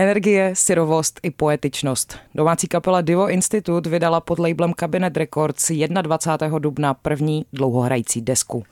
Energie, syrovost i poetičnost. Domácí kapela Divo Institute vydala pod labelem Cabinet Records 21. dubna první dlouhohrající desku.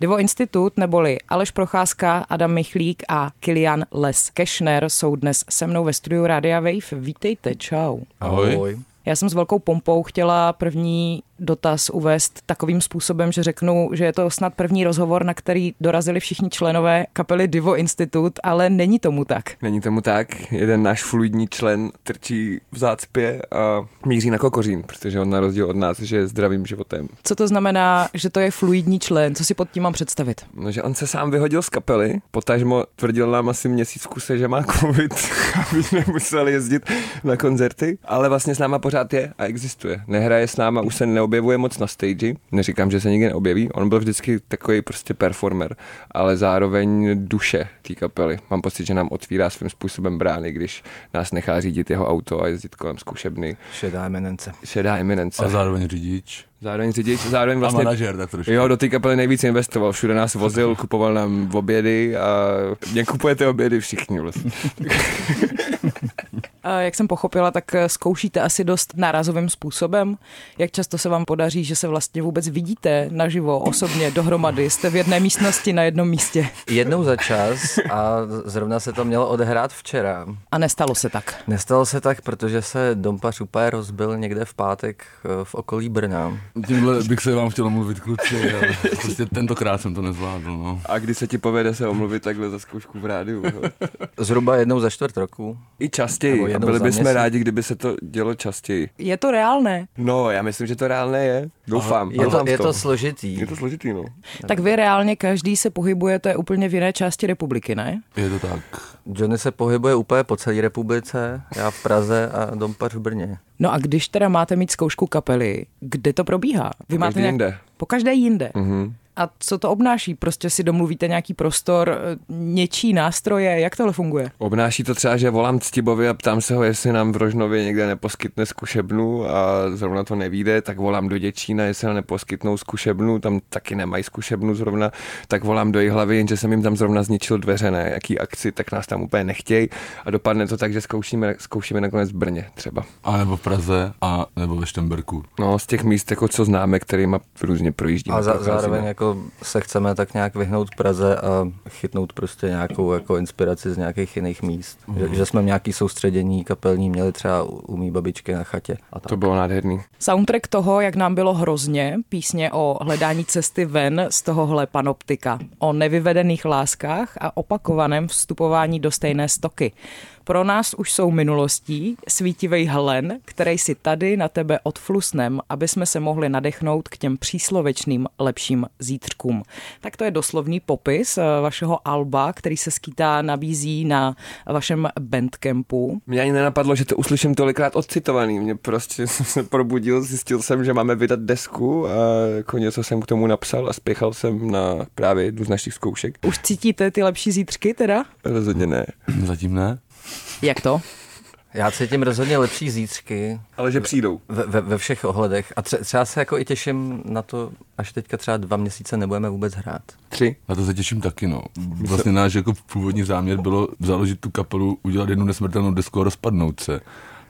Divo Institute neboli Aleš Procházka, Adam Michlík a Kilian Les Kešner jsou dnes se mnou ve studiu Radia Wave. Vítejte, čau. Ahoj. Ahoj. Já jsem s velkou pompou chtěla první dotaz uvést takovým způsobem, že řeknu, že je to snad první rozhovor, na který dorazili všichni členové kapely Divo Institute, ale není tomu tak. Není tomu tak. Jeden náš fluidní člen trčí v zácpě a míří na kokořín, protože on na rozdíl od nás že je zdravým životem. Co to znamená, že to je fluidní člen? Co si pod tím mám představit? No, že on se sám vyhodil z kapely, potažmo tvrdil nám asi měsíc v kuse, že má covid, aby nemusel jezdit na koncerty, ale vlastně s náma pořád je a existuje. Nehraje s náma, už se ne neobjevuje moc na stage, neříkám, že se nikdy neobjeví, on byl vždycky takový prostě performer, ale zároveň duše té kapely. Mám pocit, že nám otvírá svým způsobem brány, když nás nechá řídit jeho auto a jezdit kolem zkušebny. Šedá eminence. Šedá eminence. A zároveň řidič. Zároveň řidič, zároveň vlastně... A manažer, tak trošku. Jo, do té kapely nejvíc investoval, všude nás vozil, kupoval nám obědy a mě kupujete obědy všichni vlastně. Jak jsem pochopila, tak eh, zkoušíte asi dost nárazovým způsobem. Jak často se vám podaří, že se vlastně vůbec vidíte naživo, osobně, dohromady? Jste v jedné místnosti na jednom místě? Jednou za čas a zrovna se to mělo odehrát včera. A nestalo se tak? Nestalo se tak, protože se Dompař úplně rozbil někde v pátek eh, v okolí Brna. Tímhle bych se vám chtěl omluvit kluci, ale prostě tentokrát jsem to nezvládl. No. A kdy se ti povede se omluvit takhle za zkoušku v rádiu? Zhruba jednou za čtvrt roku. I častěji a byli bychom rádi, kdyby se to dělo častěji. Je to reálné? No, já myslím, že to reálné je. Doufám. Je to, je to složitý. Je to složitý, no. Tak vy reálně každý se pohybujete úplně v jiné části republiky, ne? Je to tak. Johnny se pohybuje úplně po celé republice, já v Praze a Dompař v Brně. No a když teda máte mít zkoušku kapely, kde to probíhá? Vy po máte nějak... jinde. Po každé jinde. Mm-hmm. A co to obnáší? Prostě si domluvíte nějaký prostor, eh, něčí nástroje, jak tohle funguje? Obnáší to třeba, že volám Ctibovi a ptám se ho, jestli nám v Rožnově někde neposkytne zkušebnu a zrovna to nevíde, tak volám do Děčína, jestli nám neposkytnou zkušebnu, tam taky nemají zkušebnu zrovna, tak volám do hlavy, jenže jsem jim tam zrovna zničil dveře na jaký akci, tak nás tam úplně nechtějí a dopadne to tak, že zkoušíme, zkoušíme nakonec v Brně třeba. A nebo v Praze, a nebo ve Štemberku. No, z těch míst, jako co známe, kterýma různě projíždíme. A za, zároveň jako jako se chceme tak nějak vyhnout Praze a chytnout prostě nějakou jako inspiraci z nějakých jiných míst. Mm. Že, že jsme nějaký soustředění kapelní měli třeba u mý babičky na chatě. A tak. To bylo nádherný. Soundtrack toho, jak nám bylo hrozně, písně o hledání cesty ven z tohohle panoptika, o nevyvedených láskách a opakovaném vstupování do stejné stoky pro nás už jsou minulostí, svítivej hlen, který si tady na tebe odflusnem, aby jsme se mohli nadechnout k těm příslovečným lepším zítřkům. Tak to je doslovný popis eh, vašeho alba, který se skýtá, nabízí na vašem bandcampu. Mě ani nenapadlo, že to uslyším tolikrát odcitovaný. Mě prostě jsem se probudil, zjistil jsem, že máme vydat desku a jako něco jsem k tomu napsal a spěchal jsem na právě jednu z našich zkoušek. Už cítíte ty lepší zítřky teda? Rozhodně ne. Zatím ne. Jak to? Já cítím rozhodně lepší zítřky. Ale že přijdou. Ve, ve, ve všech ohledech. A tře, třeba se jako i těším na to, až teďka třeba dva měsíce nebudeme vůbec hrát. Tři. Na to se těším taky, no. Vlastně náš jako původní záměr bylo založit tu kapelu, udělat jednu nesmrtelnou desku a rozpadnout se.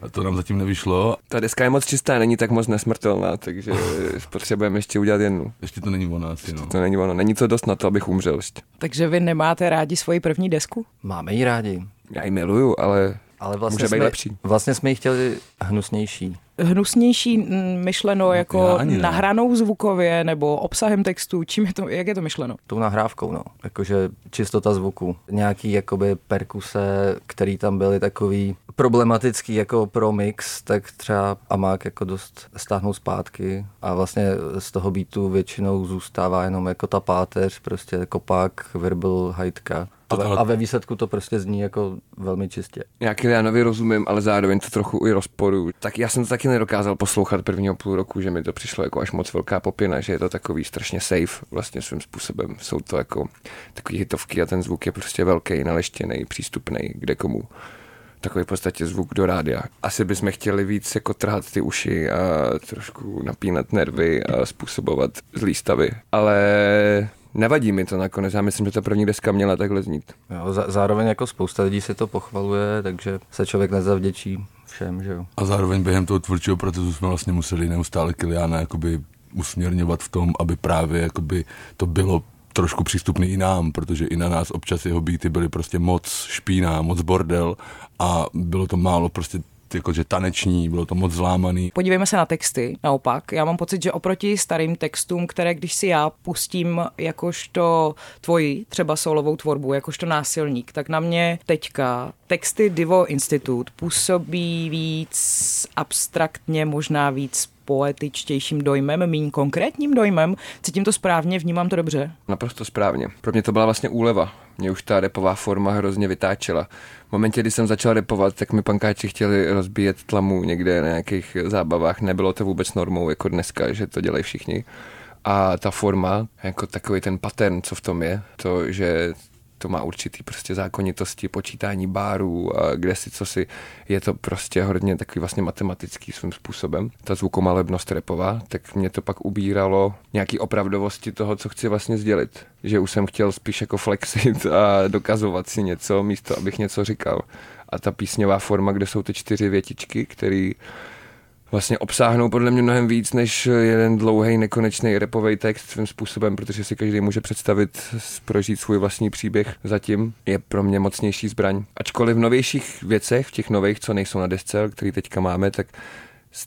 A to nám zatím nevyšlo. Ta deska je moc čistá, není tak moc nesmrtelná, takže potřebujeme ještě udělat jednu. Ještě to není ono asi, no. To není ono, není to dost na to, abych umřel ještě. Takže vy nemáte rádi svoji první desku? Máme ji rádi. Já ji miluju, ale ale vlastně může být jsme, lepší. Vlastně jsme ji chtěli hnusnější. Hnusnější myšleno no, jako ne. nahranou zvukově nebo obsahem textu, čím je to, jak je to myšleno? Tou nahrávkou, no. Jakože čistota zvuku. Nějaký jakoby perkuse, který tam byly takový problematický jako pro mix, tak třeba Amák jako dost stáhnou zpátky a vlastně z toho beatu většinou zůstává jenom jako ta páteř, prostě kopák, virbel, hajtka. A ve, a ve výsledku to prostě zní jako velmi čistě. Já Kilianovi rozumím, ale zároveň to trochu i rozporu. Tak já jsem to taky nedokázal poslouchat prvního půl roku, že mi to přišlo jako až moc velká popina, že je to takový strašně safe vlastně svým způsobem. Jsou to jako takový hitovky a ten zvuk je prostě velký, naleštěný, přístupný kde komu takový v podstatě zvuk do rádia. Asi bychom chtěli víc jako trhat ty uši a trošku napínat nervy a způsobovat zlý stavy. Ale nevadí mi to nakonec. Já myslím, že ta první deska měla takhle znít. Jo, zároveň jako spousta lidí si to pochvaluje, takže se člověk nezavděčí všem, že jo. A zároveň během toho tvůrčího procesu jsme vlastně museli neustále Kiliana jakoby usměrňovat v tom, aby právě jakoby to bylo trošku přístupný i nám, protože i na nás občas jeho býty byly prostě moc špíná, moc bordel a bylo to málo prostě jakože taneční, bylo to moc zlámaný. Podívejme se na texty, naopak. Já mám pocit, že oproti starým textům, které když si já pustím jakožto tvoji třeba solovou tvorbu, jakožto násilník, tak na mě teďka texty Divo Institute působí víc abstraktně, možná víc poetičtějším dojmem, méně konkrétním dojmem. Cítím to správně, vnímám to dobře. Naprosto správně. Pro mě to byla vlastně úleva. Mě už ta repová forma hrozně vytáčela. V momentě, kdy jsem začal repovat, tak mi pankáči chtěli rozbíjet tlamu někde na nějakých zábavách. Nebylo to vůbec normou, jako dneska, že to dělají všichni. A ta forma, jako takový ten pattern, co v tom je, to, že to má určitý prostě zákonitosti, počítání bárů kde si co si, je to prostě hodně takový vlastně matematický svým způsobem. Ta zvukomalebnost repová, tak mě to pak ubíralo nějaký opravdovosti toho, co chci vlastně sdělit. Že už jsem chtěl spíš jako flexit a dokazovat si něco, místo abych něco říkal. A ta písňová forma, kde jsou ty čtyři větičky, které vlastně obsáhnou podle mě mnohem víc než jeden dlouhý nekonečný repový text svým způsobem, protože si každý může představit, prožít svůj vlastní příběh zatím, je pro mě mocnější zbraň. Ačkoliv v novějších věcech, v těch nových, co nejsou na desce, který teďka máme, tak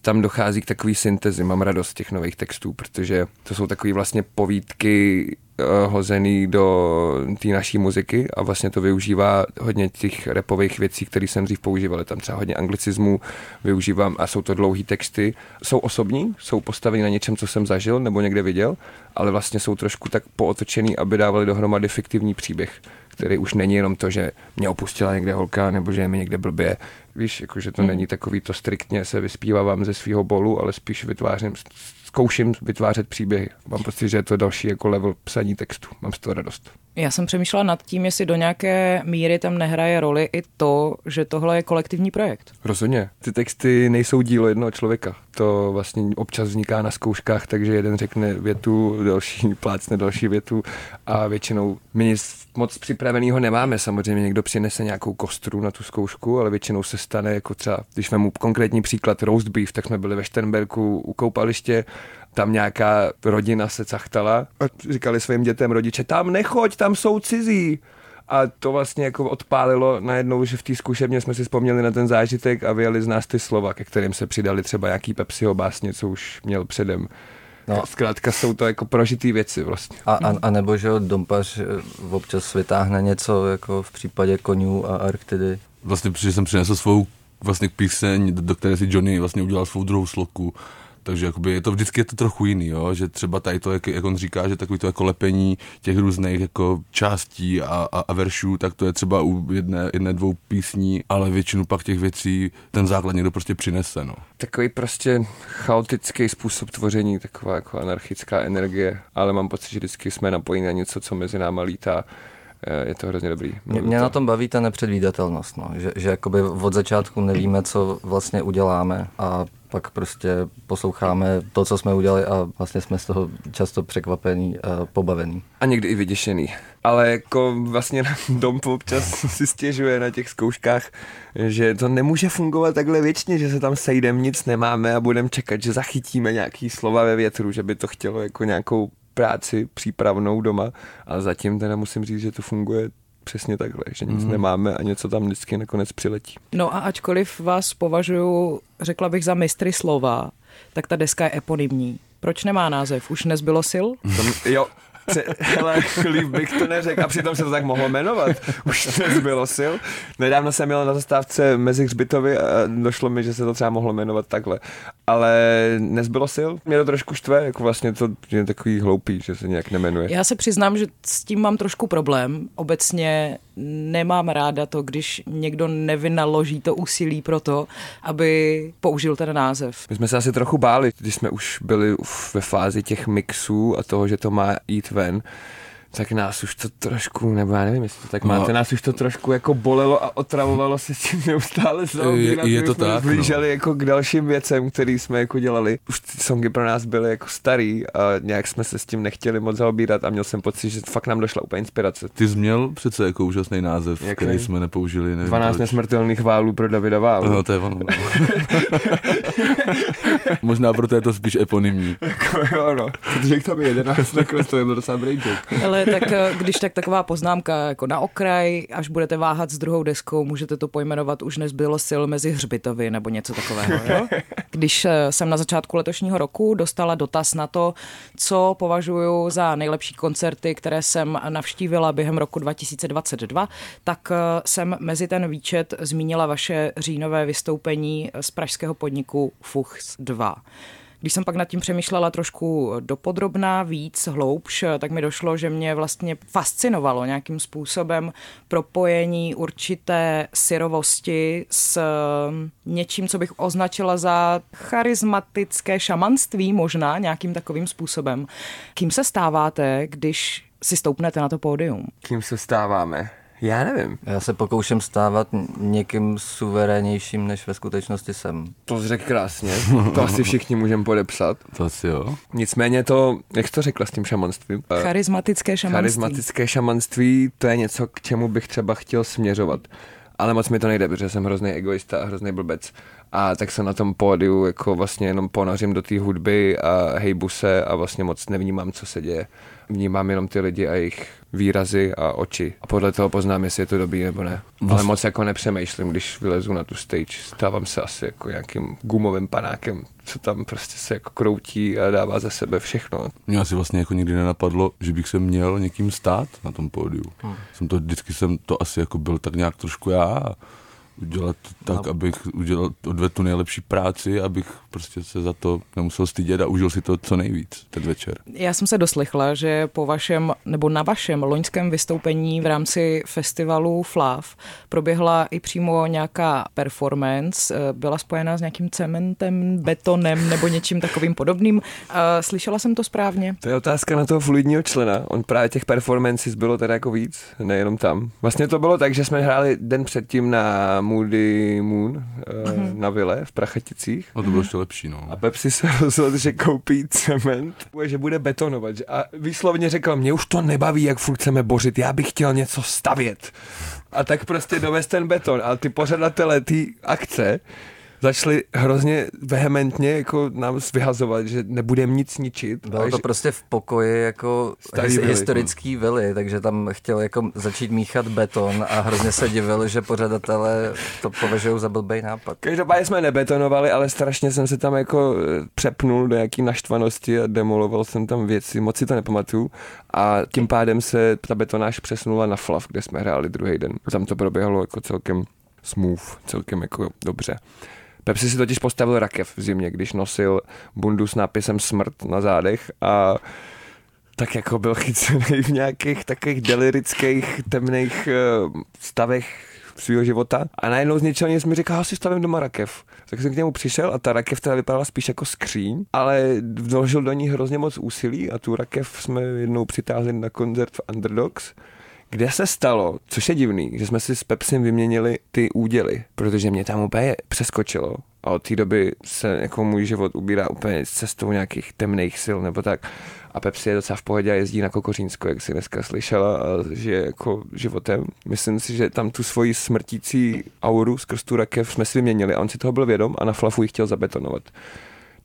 tam dochází k takový syntezi. Mám radost těch nových textů, protože to jsou takové vlastně povídky uh, hozený do té naší muziky a vlastně to využívá hodně těch repových věcí, které jsem dřív používal. Tam třeba hodně anglicismů využívám a jsou to dlouhé texty. Jsou osobní, jsou postaveny na něčem, co jsem zažil nebo někde viděl, ale vlastně jsou trošku tak pootočený, aby dávali dohromady fiktivní příběh který už není jenom to, že mě opustila někde holka, nebo že je mi někde blbě. Víš, jakože to hmm. není takový to striktně se vyspívávám ze svého bolu, ale spíš vytvářím, zkouším vytvářet příběhy. Mám pocit, že je to další jako level psaní textu. Mám z toho radost. Já jsem přemýšlela nad tím, jestli do nějaké míry tam nehraje roli i to, že tohle je kolektivní projekt. Rozhodně. Ty texty nejsou dílo jednoho člověka. To vlastně občas vzniká na zkouškách, takže jeden řekne větu, další plácne další větu a většinou my nic moc připraveného nemáme. Samozřejmě někdo přinese nějakou kostru na tu zkoušku, ale většinou se stane jako třeba, když mu konkrétní příklad roast beef, tak jsme byli ve Šternberku u koupaliště tam nějaká rodina se cachtala a říkali svým dětem rodiče, tam nechoď, tam jsou cizí. A to vlastně jako odpálilo najednou, že v té zkušebně jsme si vzpomněli na ten zážitek a vyjeli z nás ty slova, ke kterým se přidali třeba nějaký Pepsiho básně, co už měl předem. No. Zkrátka jsou to jako prožitý věci vlastně. A, a, a nebo, že Dompař eh, občas vytáhne něco jako v případě konňů a Arktidy. Vlastně, protože jsem přinesl svou vlastně píseň, do které si Johnny vlastně udělal svou druhou sloku takže jakoby je to vždycky je to trochu jiný, jo? že třeba tady to, jak, jak, on říká, že takový to jako lepení těch různých jako částí a, a, a veršů, tak to je třeba u jedné, jedné, dvou písní, ale většinu pak těch věcí ten základ někdo prostě přinese. No. Takový prostě chaotický způsob tvoření, taková jako anarchická energie, ale mám pocit, že vždycky jsme napojeni na něco, co mezi náma lítá je to hrozně dobrý. Mě, mě na tom baví ta nepředvídatelnost, no. že, že jakoby od začátku nevíme, co vlastně uděláme a pak prostě posloucháme to, co jsme udělali a vlastně jsme z toho často překvapení a pobavení. A někdy i vyděšený. Ale jako vlastně dom občas si stěžuje na těch zkouškách, že to nemůže fungovat takhle věčně, že se tam sejdeme, nic nemáme a budeme čekat, že zachytíme nějaký slova ve větru, že by to chtělo jako nějakou práci přípravnou doma, ale zatím teda musím říct, že to funguje přesně takhle, že nic mm. nemáme a něco tam vždycky nakonec přiletí. No a ačkoliv vás považuji, řekla bych, za mistry slova, tak ta deska je eponymní. Proč nemá název? Už nezbylo sil? Tam, jo, hele, líp bych to neřekl a přitom se to tak mohlo jmenovat. Už nezbylo sil. Nedávno jsem měl na zastávce mezi hřbitovy a došlo mi, že se to třeba mohlo jmenovat takhle. Ale nezbylo sil. Mě to trošku štve, jako vlastně to je takový hloupý, že se nějak nemenuje. Já se přiznám, že s tím mám trošku problém. Obecně nemám ráda to, když někdo nevynaloží to úsilí pro to, aby použil ten název. My jsme se asi trochu báli, když jsme už byli ve fázi těch mixů a toho, že to má jít ven, tak nás už to trošku, nebo já nevím, jestli to tak No. máte, nás už to trošku jako bolelo a otravovalo se s tím neustále zaobírat, je my to jsme tak, Blíželi jako k dalším věcem, které jsme jako dělali. Už ty songy pro nás byly jako starý a nějak jsme se s tím nechtěli moc zaobírat a měl jsem pocit, že fakt nám došla úplně inspirace. Ty jsi měl přece jako úžasný název, Jaký? který jsme nepoužili. Nevím 12 proč. nesmrtelných válů pro Davida Válu. No, to je ono. Možná proto je to spíš eponymní. jo, no. Protože tam je 11, nakonec to je docela dobrý joke. Ale tak eh, když tak taková poznámka jako na okraj, až budete váhat s druhou deskou, můžete to pojmenovat už nezbylo sil mezi hřbitovy nebo něco takového. Jo? Když eh, jsem na začátku letošního roku dostala dotaz na to, co považuji za nejlepší koncerty, které jsem navštívila během roku 2022, tak eh, jsem mezi ten výčet zmínila vaše říjnové vystoupení z pražského podniku Fuchs 2. Když jsem pak nad tím přemýšlela trošku dopodrobná, víc, hloubš, tak mi došlo, že mě vlastně fascinovalo nějakým způsobem propojení určité syrovosti s um, něčím, co bych označila za charismatické šamanství možná nějakým takovým způsobem. Kým se stáváte, když si stoupnete na to pódium? Kým se stáváme? Já nevím. Já se pokouším stávat někým suverénnějším, než ve skutečnosti jsem. To jsi řekl krásně. To asi všichni můžeme podepsat. To asi jo. Nicméně to, jak jsi to řekla s tím šamanstvím? Eh, Charismatické šamanství. Charismatické šamanství, to je něco, k čemu bych třeba chtěl směřovat. Ale moc mi to nejde, protože jsem hrozný egoista a hrozný blbec. A tak se na tom pódiu jako vlastně jenom ponořím do té hudby a hejbu se a vlastně moc nevnímám, co se děje. Vnímám jenom ty lidi a jejich výrazy a oči. A podle toho poznám, jestli je to dobrý nebo ne. Ale moc jako nepřemýšlím, když vylezu na tu stage. Stávám se asi jako nějakým gumovým panákem, co tam prostě se jako kroutí a dává ze sebe všechno. Mě asi vlastně jako nikdy nenapadlo, že bych se měl někým stát na tom pódiu. Hmm. Jsem to, vždycky jsem to asi jako byl tak nějak trošku já a udělat tak, No. abych udělal, odvedl tu nejlepší práci, abych prostě se za to nemusel stydět a užil si to co nejvíc ten večer. Já jsem se doslechla, že po vašem, nebo na vašem loňském vystoupení v rámci festivalu Flav proběhla i přímo nějaká performance, eh, byla spojená s nějakým cementem, betonem nebo něčím takovým podobným. Eh, Slyšela jsem to správně? To je otázka na toho fluidního člena. On právě těch performances bylo teda jako víc, nejenom tam. Vlastně to bylo tak, že jsme hráli den předtím na Moody Moon mm-hmm. na vile v Prachaticích. No to bylo ještě lepší, no. A Pepsi se rozhodl, že koupí cement, že bude betonovat. že- A výslovně řekl, mě už to nebaví, jak furt chceme bořit, já bych chtěl něco stavět. A tak prostě dovez ten beton. A ty pořadatelé té akce začali hrozně vehementně jako nám vyhazovat, že nebudeme nic ničit. Bylo to prostě v pokoji jako his, vily. historický vily, takže tam chtěl jako začít míchat beton a hrozně se divil, že pořadatelé to považují za blbej nápad. Každopádně jsme nebetonovali, ale strašně jsem se tam jako přepnul do nějaký naštvanosti a demoloval jsem tam věci, moc si to nepamatuju. A tím pádem se ta betonáž přesunula na Flav, kde jsme hráli druhý den. Tam to proběhlo jako celkem smooth, celkem jako dobře. Pepsi si totiž postavil rakev v zimě, když nosil bundu s nápisem smrt na zádech a tak jako byl chycený v nějakých takových delirických temných eh, stavech svého života a najednou z ničeho nic mi říká, "Já si stavím doma rakev. Tak jsem k němu přišel a ta rakev teda vypadala spíš jako skříň, ale vložil do ní hrozně moc úsilí a tu rakev jsme jednou přitáhli na koncert v Underdogs, kde se stalo, což je divný, že jsme si s Pepsim vyměnili ty úděly, protože mě tam úplně přeskočilo a od té doby se jako můj život ubírá úplně s cestou nějakých temných sil nebo tak. A Pepsi je docela v pohodě a jezdí na Kokořínsko, jak si dneska slyšela, a žije jako životem. Myslím si, že tam tu svoji smrtící auru skrz tu rakev jsme si vyměnili a on si toho byl vědom a na flafu ji chtěl zabetonovat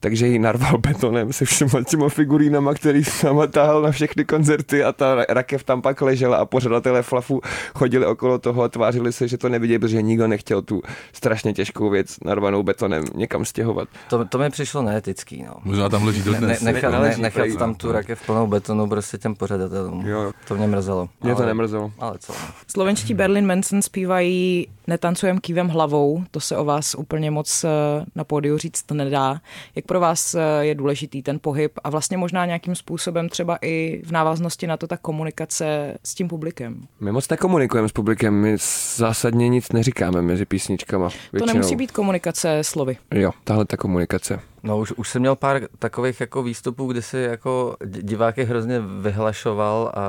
takže ji narval betonem se všema těma figurínama, který s náma tahal na všechny koncerty a ta ra- rakev tam pak ležela a pořadatelé flafu chodili okolo toho a tvářili se, že to nevidějí, protože nikdo nechtěl tu strašně těžkou věc narvanou betonem někam stěhovat. To, to mi přišlo neetický, no. Možná tam leží Ne, dodnes. ne, nechat, ne, nechat prý, tam no. tu rakev plnou betonu prostě těm pořadatelům. Jo. To mě mrzelo. Mě to ale- nemrzelo. Ale co? no. Slovenští Berlin Manson zpívají Netancujem kývem hlavou, to se o vás úplně moc eh, na pódiu říct nedá. Jak pro vás eh, je důležitý ten pohyb a vlastně možná nějakým způsobem třeba i v návaznosti na to ta komunikace s tím publikem? My moc nekomunikujeme s publikem, my zásadně nic neříkáme mezi písničkama. To Většinou. nemusí být komunikace slovy. Jo, tahle ta komunikace. No už, už jsem měl pár takových jako výstupů, kdy si jako di- diváky hrozně vyhlašoval a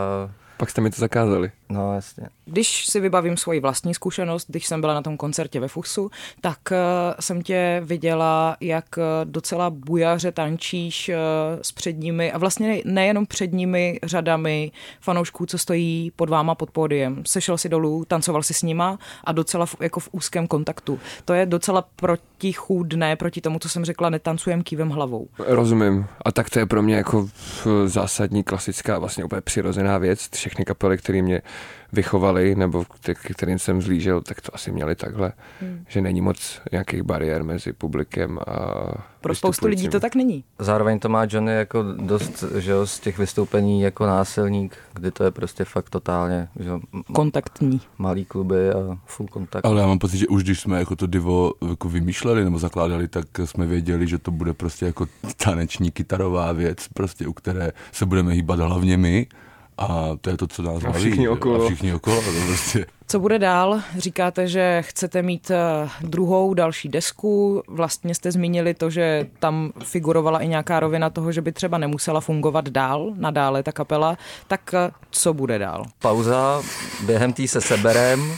Pak jste mi to zakázali. No jasně. Když si vybavím svoji vlastní zkušenost, když jsem byla na tom koncertě ve Fuchsu, tak uh, jsem tě viděla, jak uh, docela bujaře tančíš uh, s předními a vlastně nejenom předními řadami fanoušků, co stojí pod váma pod pódiem. Sešel si dolů, tancoval si s nima a docela v, jako v úzkém kontaktu. To je docela protichůdné proti tomu, co jsem řekla, netancujem kývem hlavou. Rozumím. A tak to je pro mě jako zásadní, klasická, vlastně úplně přirozená věc. Všechny kapely, které mě vychovali, nebo kterým jsem zlížel, tak to asi měli takhle, hmm. že není moc nějakých bariér mezi publikem a Pro spoustu lidí to tak není. Zároveň to má Johnny jako dost, že jo, z těch vystoupení jako násilník, kdy to je prostě fakt totálně, že jo, kontaktní. Malý kluby a full kontakt. Ale já mám pocit, že už když jsme jako to divo jako vymýšleli nebo zakládali, tak jsme věděli, že to bude prostě jako taneční kytarová věc, prostě u které se budeme hýbat hlavně my a to je to, co nás baví. Všichni okolo. A všichni okolo, to prostě. Co bude dál? Říkáte, že chcete mít eh, druhou, další desku. Vlastně jste zmínili to, že tam figurovala i nějaká rovina toho, že by třeba nemusela fungovat dál, nadále ta kapela. Tak eh, co bude dál? Pauza, během tý se seberem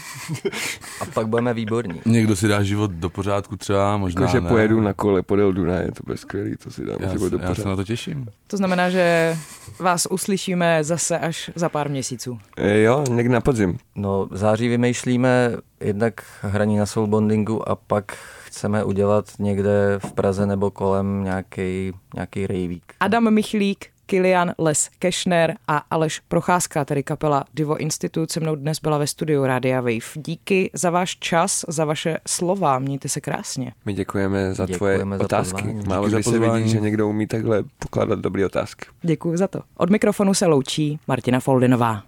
a pak budeme výborní. Někdo si dá život do pořádku třeba, možná Jako, že ne. pojedu na kole podél Dunaje, to bude skvělý, to si dám Já, život do se- já se pořádku. na to těším. To znamená, že vás uslyšíme zase až za pár měsíců. E, Jo, někdy na podzim. No, v září vymýšlíme jednak hraní na soulbondingu a pak chceme udělat někde v Praze nebo kolem nějaký, nějaký rejvík. Adam Michlík, Kilian Les Kešner a Aleš Procházka, tedy kapela Divo Institute, se mnou dnes byla ve studiu Rádia Wave. Díky za váš čas, za vaše slova, mějte se krásně. My děkujeme za Děkujeme tvoje za otázky. pozvání. Málo kdy se vidí, že někdo umí takhle pokládat dobré otázky. Děkuji za to. Od mikrofonu se loučí Martina Foldinová.